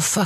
så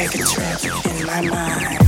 take a trip in my mind.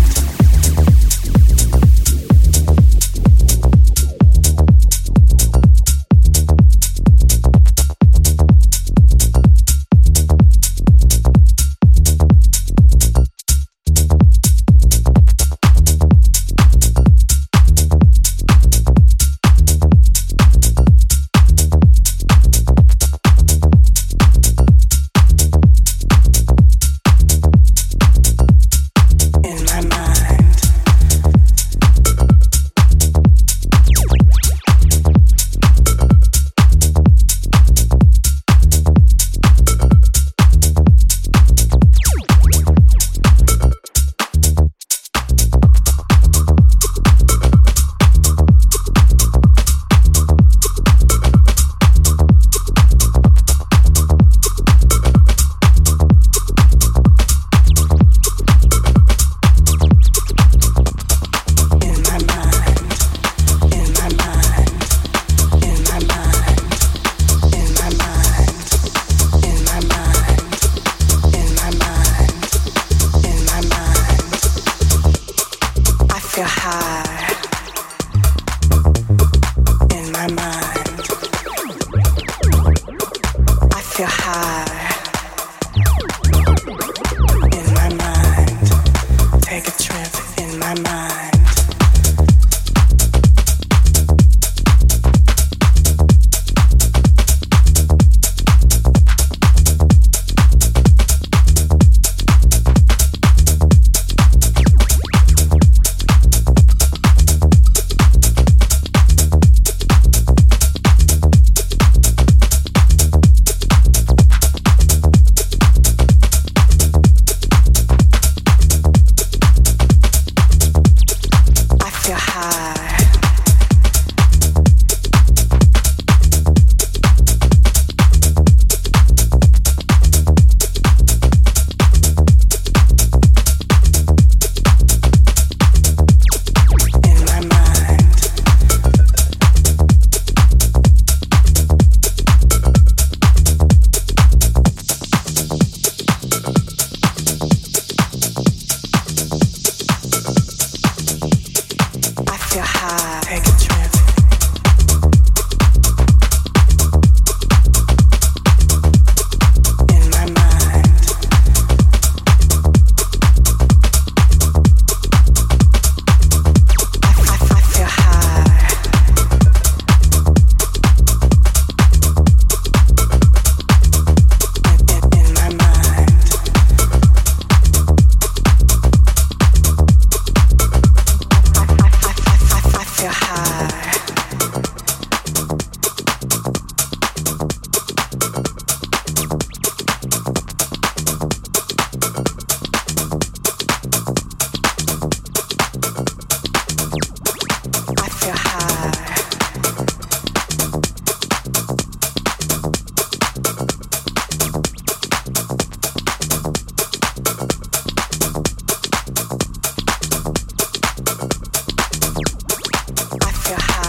your.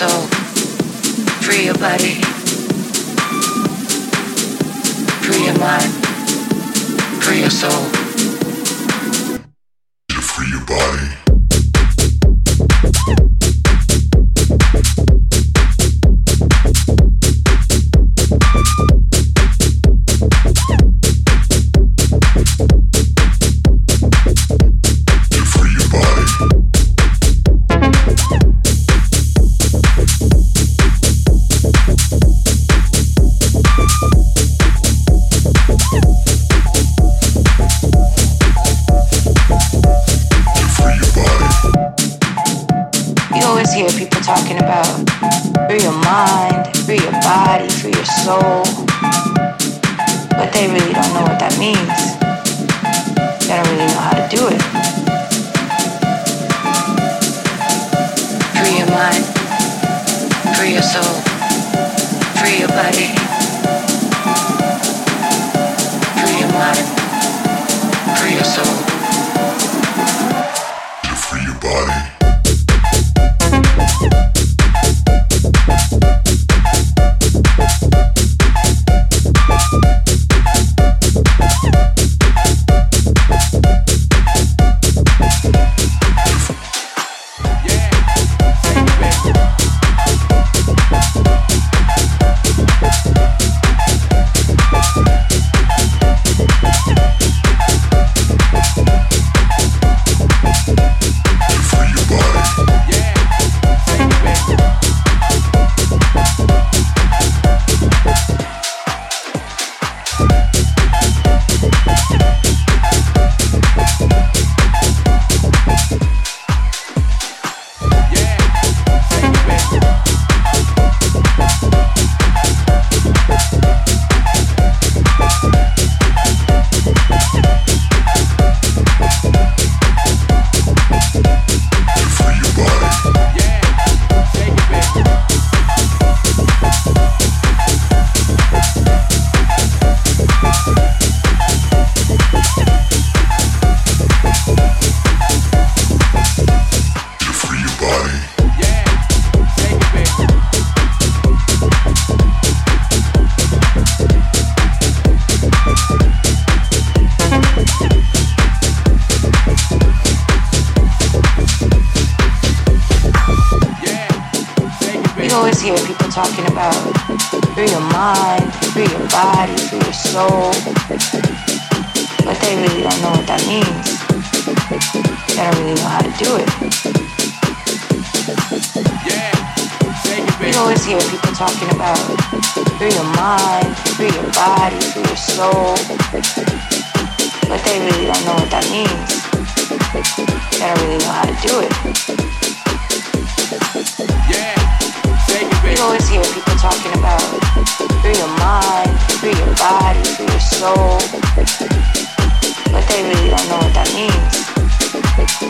soul, free your body. Do it. You always hear people talking about through your mind, through your body, through your soul. But they really don't know what that means. They don't really know how to do it. You always hear people talking about through your mind, through your body, through your soul. But they really don't know what that means.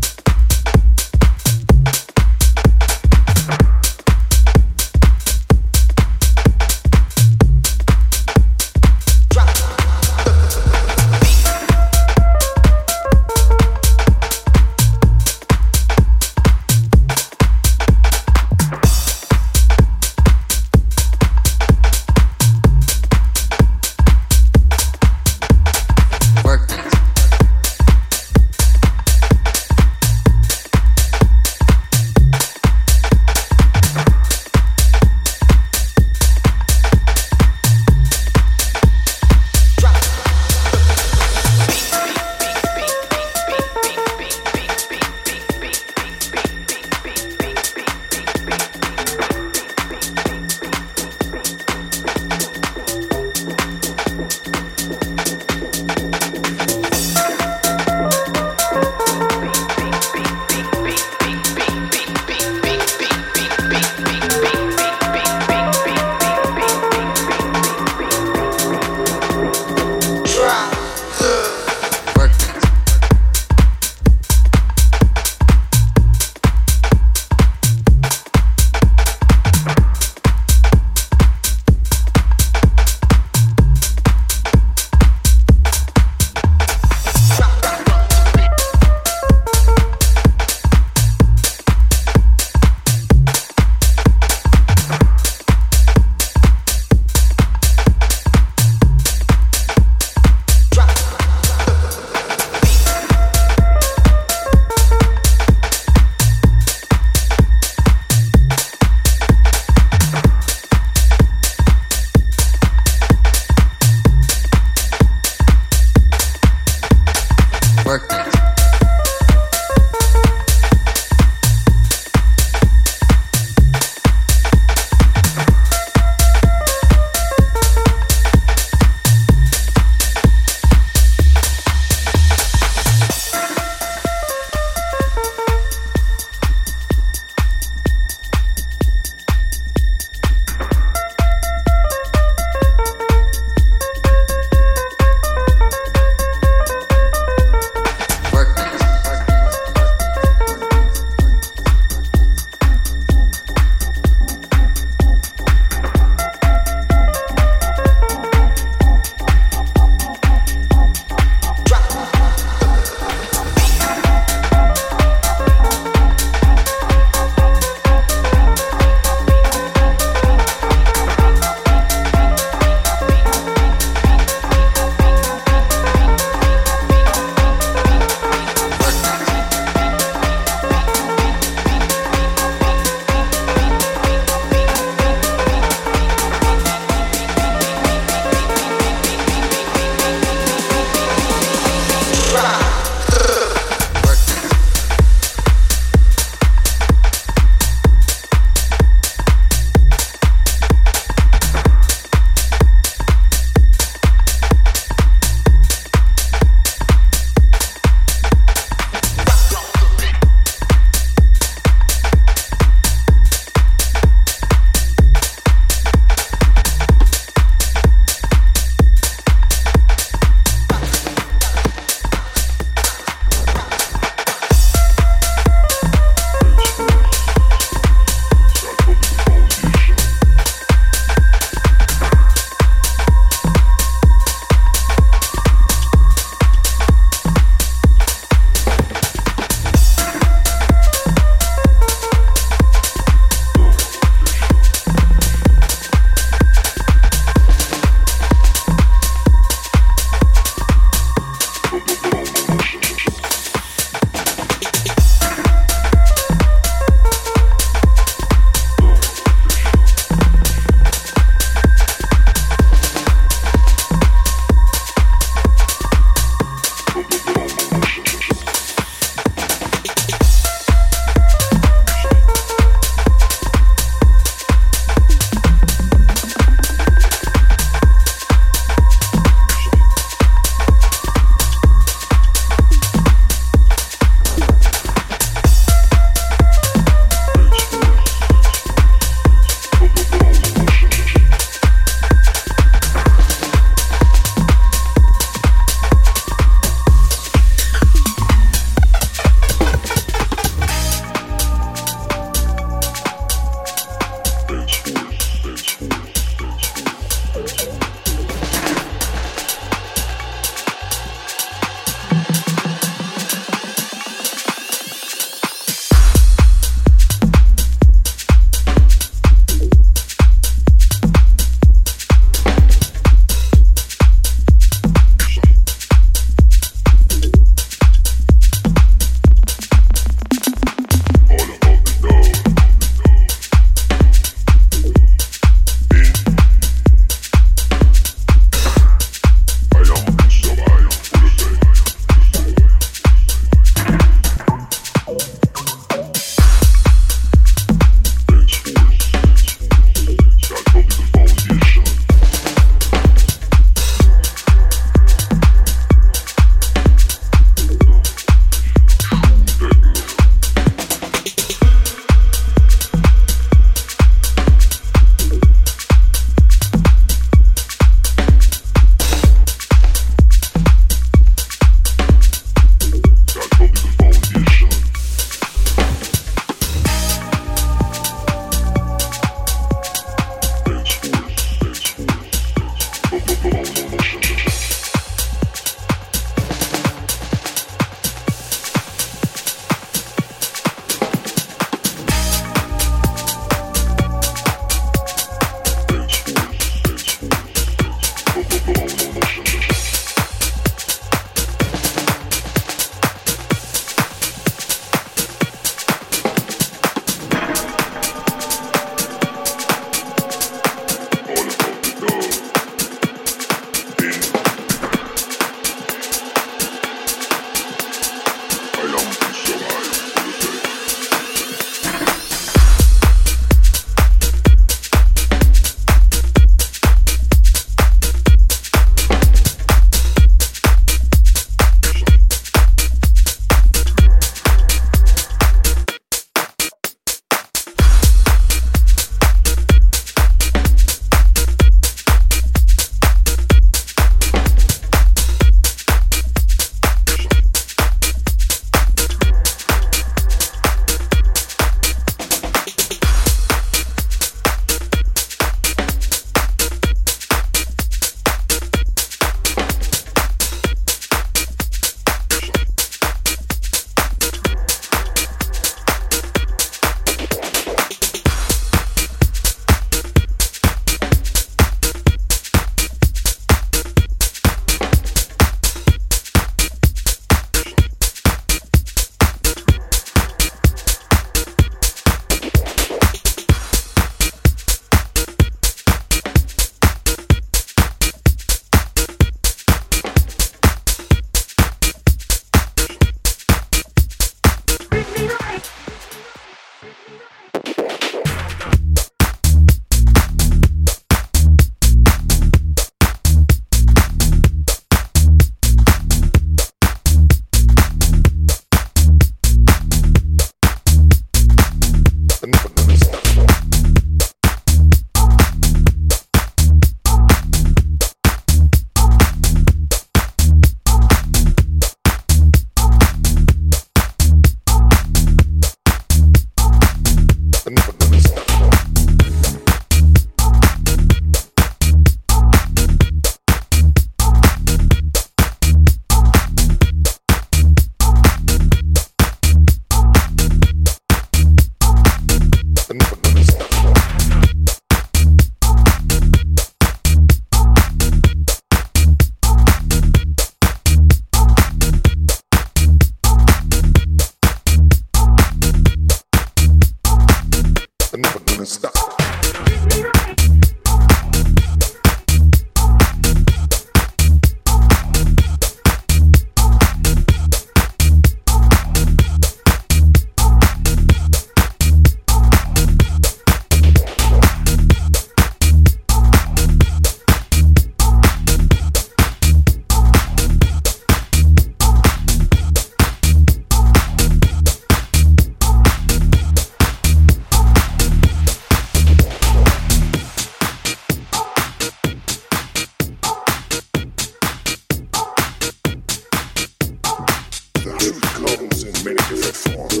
platform.